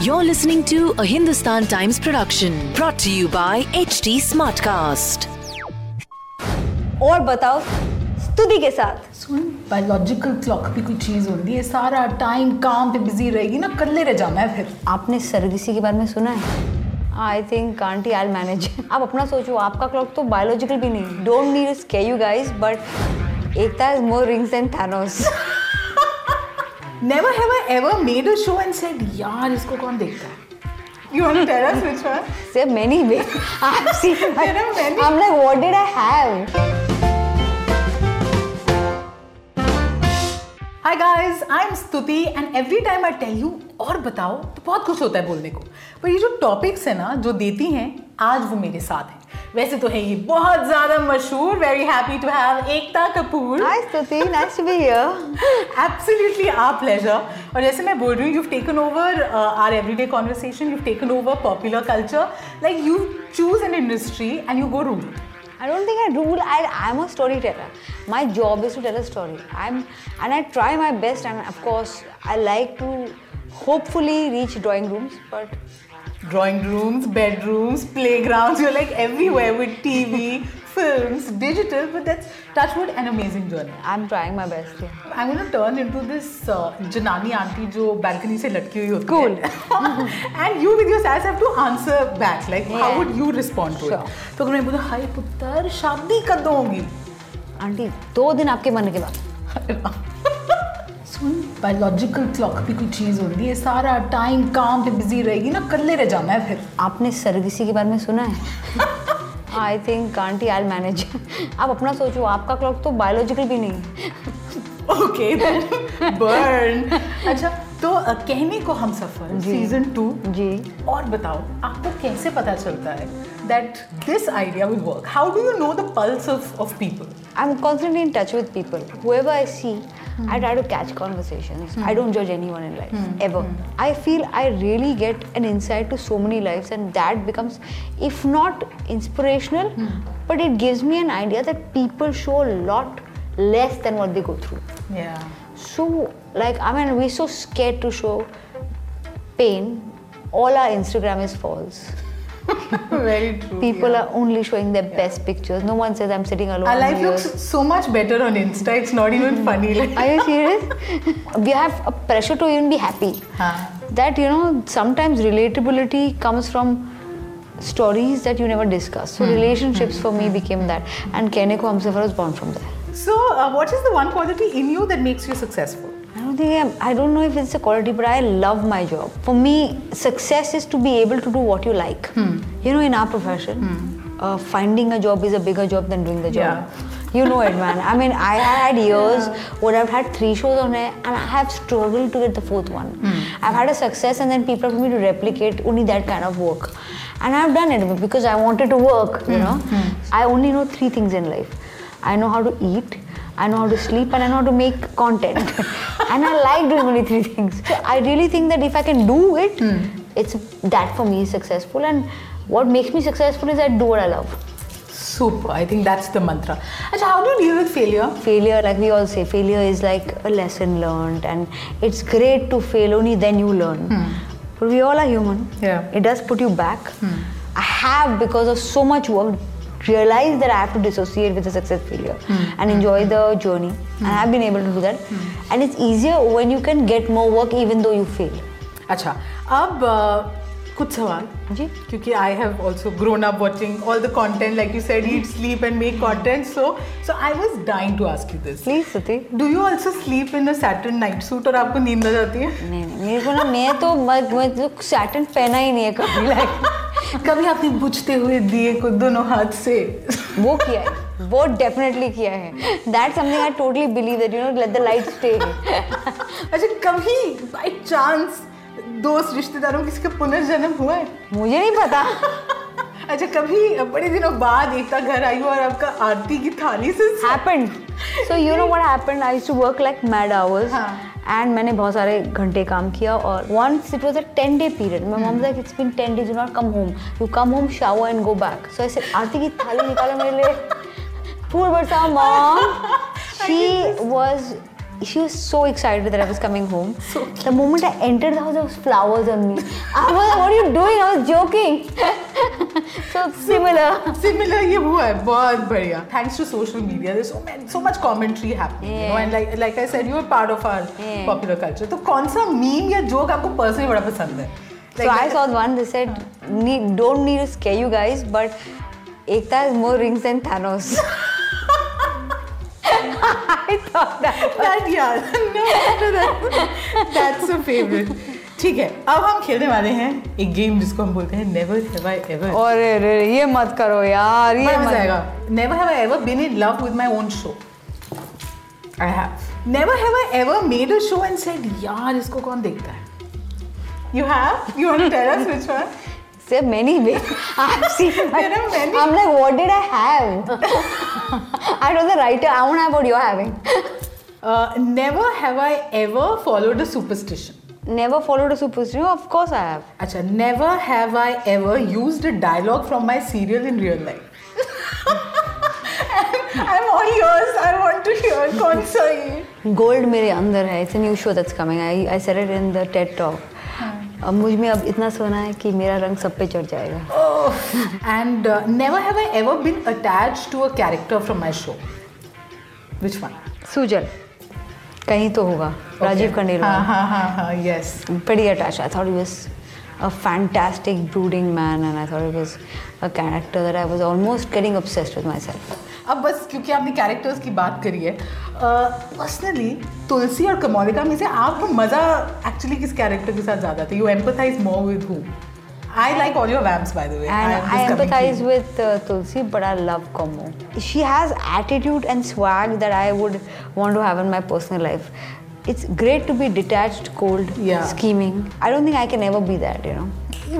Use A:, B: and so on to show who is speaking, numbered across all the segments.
A: You're listening to a Hindustan Times production brought to you by HT Smartcast.
B: और बताओ स्तुति के साथ।
C: सुन बायोलॉजिकल क्लॉक भी कोई चीज़ होती है सारा टाइम काम पे बिज़ी रहेगी ना कल्ले रह जाना है फिर।
B: आपने सर्विसी के बारे में सुना है? I think auntie I manage आप अपना सोचो आपका क्लॉक तो बायोलॉजिकल भी नहीं don't need scare you guys but Ekta has more rings than Thanos.
C: Never have I ever made a show and said, यार isko कौन dekhta है You want to tell us which one?
B: There are many ways. I've seen.
C: There are many.
B: I'm like, what did I have?
C: Hi guys, I'm Stuti and every time I tell you और बताओ तो बहुत कुछ होता है बोलने को। पर ये जो टॉपिक्स है ना जो देती हैं आज वो मेरे साथ हैं। वैसे तो है ये बहुत ज़्यादा मशहूर very happy to have Ekta Kapoor.
B: Hi Stuti nice to be here
C: absolutely a pleasure और जैसे मैं बोल रही हूँ you have taken over our everyday conversation you have taken over popular culture like you choose an industry and you go rule
B: I don't think I rule. I I'm a storyteller. My job is to tell a story. I'm and I try my best. And of course, I like to hopefully reach drawing rooms. But
C: Drawing rooms, bedrooms, playgrounds, you're like everywhere with TV, films, digital, but that's touchwood an amazing journey.
B: I'm trying my best. Yeah.
C: I'm gonna turn into this uh, Janani auntie जो balcony से लटकी हुई होती
B: Cool.
C: and you with your sass have to answer back like
B: yeah.
C: how would you respond to
B: Sure.
C: it तो अगर मैं बोलूँ हाय पुत्र शादी कब होगी
B: आंटी दो दिन आपके मरने के बाद
C: सुन बायोलॉजिकल क्लॉक भी कोई चीज़ होती है सारा टाइम काम पे बिज़ी रहेगी ना कल्ले रह जाना है फिर
B: आपने सर्विसी के बारे में सुना है I think aunty I manage आप अपना सोचो आपका क्लॉक तो बायोलॉजिकल भी नहीं
C: ओके बर्न अच्छा तो कहने को हम सफ़र सीज़न टू
B: जी।
C: और बताओ आपको कैसे पता चलता है? that this idea will work? How do you know the pulse of, of people?
B: I'm constantly in touch with people. Whoever I see, Mm. I try to catch conversations. Mm. I don't judge anyone in life mm. ever. Hmm. I feel I really get an insight to so many lives, and that becomes, if not inspirational, hmm. but it gives me an idea that people show a lot less than what they go through.
C: Yeah.
B: So, like, I mean, we're so scared to show pain. All our Instagram is false.
C: Very true.
B: People yeah. are only showing their yeah. best pictures. No one says I'm sitting alone.
C: Our life looks
B: years.
C: so much better on Insta. It's not even mm-hmm. funny. Like.
B: Are you serious? we have a pressure to even be happy.
C: Huh.
B: That you know, sometimes relatability comes from stories that you never discuss. So hmm. relationships hmm. for me became that, and Kehne Ko Humsafar was born from there.
C: So, uh, what is the one quality in you that makes you successful?
B: I don't know if it's a quality, but I love my job. For me, success is to be able to do what you like. Hmm. You know, in our profession, hmm. uh, finding a job is a bigger job than doing the job. You know it, man. I mean, I had years where I've had three shows on air and I have struggled to get the fourth one. Hmm. I've had a success and then people have me to replicate only that kind of work. And I've done it because I wanted to work, you know. I only know three things in life I know how to eat, I know how to sleep, and I know how to make content. and I like doing only three things. So I really think that if I can do it, hmm. it's that for me is successful. And what makes me successful is I do what I love.
C: Super. I think that's the mantra. Acha, how do you deal with failure?
B: Failure, like we all say, failure is like a lesson learned, and it's great to fail, only then you learn. Hmm. But we all are human.
C: Yeah.
B: It does put you back. Hmm. I have, because of so much work, realized that I have to dissociate with the success failure and enjoy the journey. And I've been able to do that. And it's easier when you can get more work even though you fail.
C: अच्छा अब uh, कुछ सवाल
B: जी
C: क्योंकि I have also grown up watching all the content like you said eat sleep and make content so so I was dying to ask you this
B: please सुती
C: do you also sleep in a satin night suit और आपको नींद आ जाती है
B: नहीं नहीं मेरे को ना मैं तो मैं मैं तो सैटन पहना ही नहीं है कभी लाइक
C: कभी आपने बुझते हुए दिए को दोनों हाथ से?
B: वो किया है। वो डेफिनेटली किया है। That something I totally believe that you know let the light stay
C: अच्छा कभी बाय चांस दोस्त रिश्तेदारों किसी का पुनर्जन्म हुआ है?
B: मुझे नहीं पता।
C: अच्छा कभी बड़े दिनों बाद एकता घर आई हो और आपका आरती की थाली से
B: happened. So you know what happened? I used to work like mad and मैंने बहुत सारे घंटे काम किया और once it was a ten day period मैं mom like it's been ten days not come home you come home shower and go back so ऐसे आरती की थाली निकाला मेरे लिए फूल बरसा mom she was she was so excited that I was coming home. the moment I entered the house, there was flowers on me. I was like, what are you doing? I was joking. so similar.
C: Similar ये हुआ है बहुत बढ़िया thanks to social media there so so much commentary happening you know
B: Yeah.
C: And like like I said you are part of our
B: Yeah.
C: Popular culture तो कौन सा meme या joke आपको पर्सनली बड़ा पसंद है
B: So I saw one. They said, need, "Don't need to scare you guys, but Ekta has more rings than Thanos." I thought that.
C: that yeah no no, that, that's a favorite. ठीक है अब हम खेलने वाले हैं एक game जिसको हम बोलते हैं नेवर हैव आई एवर
B: और रे- ये मत करो यार ये मत
C: मज़ा आएगा। Never have I ever been in love with my own show I have never have I ever made a show and said यार इसको कौन देखता है? You have you want to tell us which one
B: There are many ways. I've seen. My,
C: There are many.
B: I'm like, what did I have? I was the writer. I won't have what you're having.
C: Uh, never have I ever followed a superstition.
B: Never followed a superstition. Of course I have.
C: Acha, never have I ever used a dialogue from my serial in real life. I'm, I'm all yours. I want to hear. कौन सा ये?
B: Gold मेरे अंदर है it's new show that's coming I I said it in the Ted talk अब मुझमें अब इतना सोना है कि मेरा रंग सब पे चढ़ जाएगा।
C: And never have I ever been attach to a character from my show which one
B: Sujan कहीं तो होगा। Okay.
C: राजीव
B: खंडेल
C: हाँ यस
B: बड़ी attach I thought yes a fantastic brooding man and I thought was a character that I was almost getting obsessed with my
C: अब बस क्योंकि आपने characters की बात करी है पर्सनली तुलसी और कमोलिका में से आपको मज़ा एक्चुअली किस कैरेक्टर के साथ ज़्यादा था you empathize more with who I like all your vamps by the way
B: and I empathize with uh, Tulsi but I love Komo she has attitude and swag that I would want to have in my personal life it's great to be detached cold
C: Yeah.
B: scheming I don't think I can ever be that you know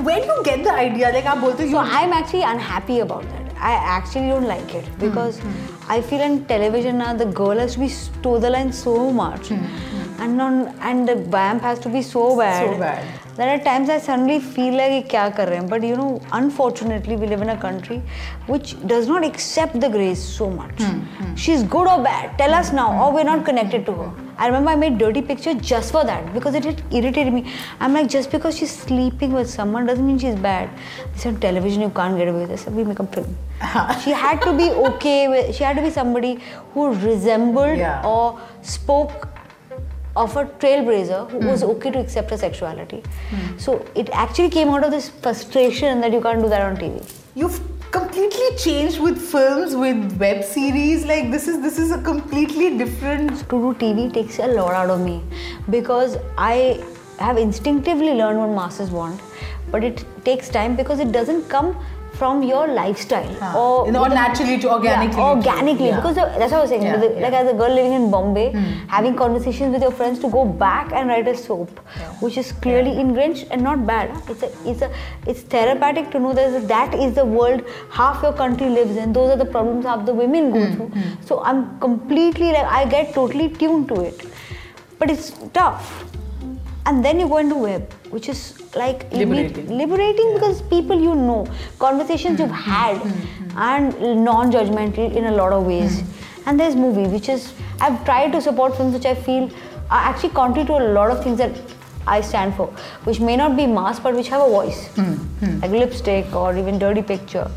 C: Where do you get the idea? Like बोलते हो
B: So I'm actually unhappy about that. I actually don't like it hmm. because mm-hmm. I feel on television now the girl has to be toe the line so much, mm-hmm. and on and the vamp has to be so bad.
C: So bad.
B: That at times I suddenly feel like kya kar But you know, unfortunately, we live in a country which does not accept the grace so much. Mm-hmm. She's good or bad. Tell us now, hmm. or we're not connected to her. I remember I made dirty picture just for that because it had irritated me. I'm like, just because she's sleeping with someone doesn't mean she's bad. They said television you can't get away with this. We make a film. she had to be okay with. She had to be somebody who resembled
C: Yeah.
B: or spoke of a trailblazer who was hmm. okay to accept her sexuality. Hmm. So it actually came out of this frustration that you can't do that on TV.
C: you've completely changed with films, with web series. Like this is this is a completely different.
B: to do TV takes a lot out of me because I have instinctively learned what masters want, but it takes time because it doesn't come from your lifestyle
C: Huh.
B: or
C: You know,
B: a-
C: naturally to- organically
B: Yeah, organically
C: yeah.
B: because uh, that's what I was saying.
C: Yeah,
B: the-. Like as a girl living in Bombay, hmm. having conversations with your friends to go back and write a soap, which is clearly ingrained and not bad. It's a, it's a, it's therapeutic to know that that is the world half your country lives in. Those are the problems half the women go hmm, through. Hmm. So I'm completely like I get totally tuned to it, but it's tough. And then you go into web, which is like you meet-
C: Liberating.
B: liberating because people you know, conversations you've hmm. had, hmm. hmm. and non-judgmental in a lot of ways. And there's movie, which is I've tried to support films which I feel are actually contrary to a lot of things that I stand for, which may not be mass but which have a voice, like lipstick or even dirty picture.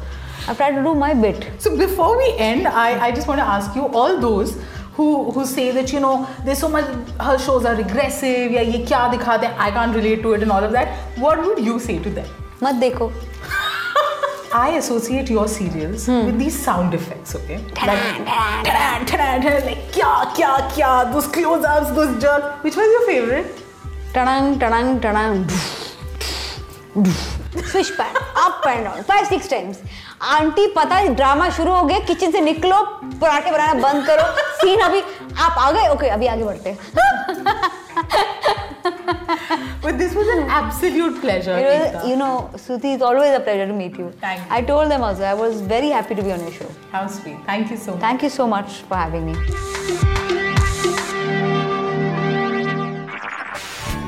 B: I've tried to do my bit.
C: So before we end, I, I just want to ask you all those who who say that you know there's so much her shows are regressive या ये क्या दिखाते हैं I can't relate to it and all of that. What would you say to them?
B: मत देखो
C: I associate your serials with these sound effects, okay? Like, ta-da, ta-da, ta-da, like kya, kya, kya, those close-ups, those jerks. Which was your favorite?
B: टड़ंग टड़ंग टड़ंग Switch pan up and down five six times aunty पता है drama शुरू हो गया kitchen से निकलो पराठे बनाना बंद करो सीन अभी आप आ गए ओके अभी आगे बढ़ते
C: But this was an absolute pleasure.
B: It was,
C: Ekta.
B: you know, Suti, it's always a pleasure to meet you.
C: Thank you.
B: I told them also, I was very happy to be on your show.
C: How sweet. Thank you so much.
B: Thank you so much for having me.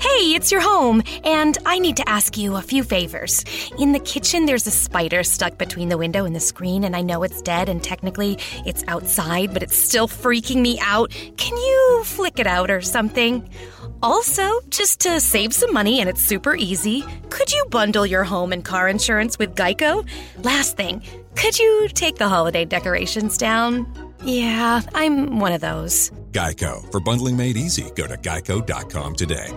D: Hey, it's your home, and I need to ask you a few favors. In the kitchen, there's a spider stuck between the window and the screen, and I know it's dead, and technically it's outside, but it's still freaking me out. Can you flick it out or something? Also, just to save some money, and it's super easy, could you bundle your home and car insurance with Geico? Last thing, could you take the holiday decorations down? Yeah, I'm one of those.
E: Geico. For bundling made easy, go to geico.com today.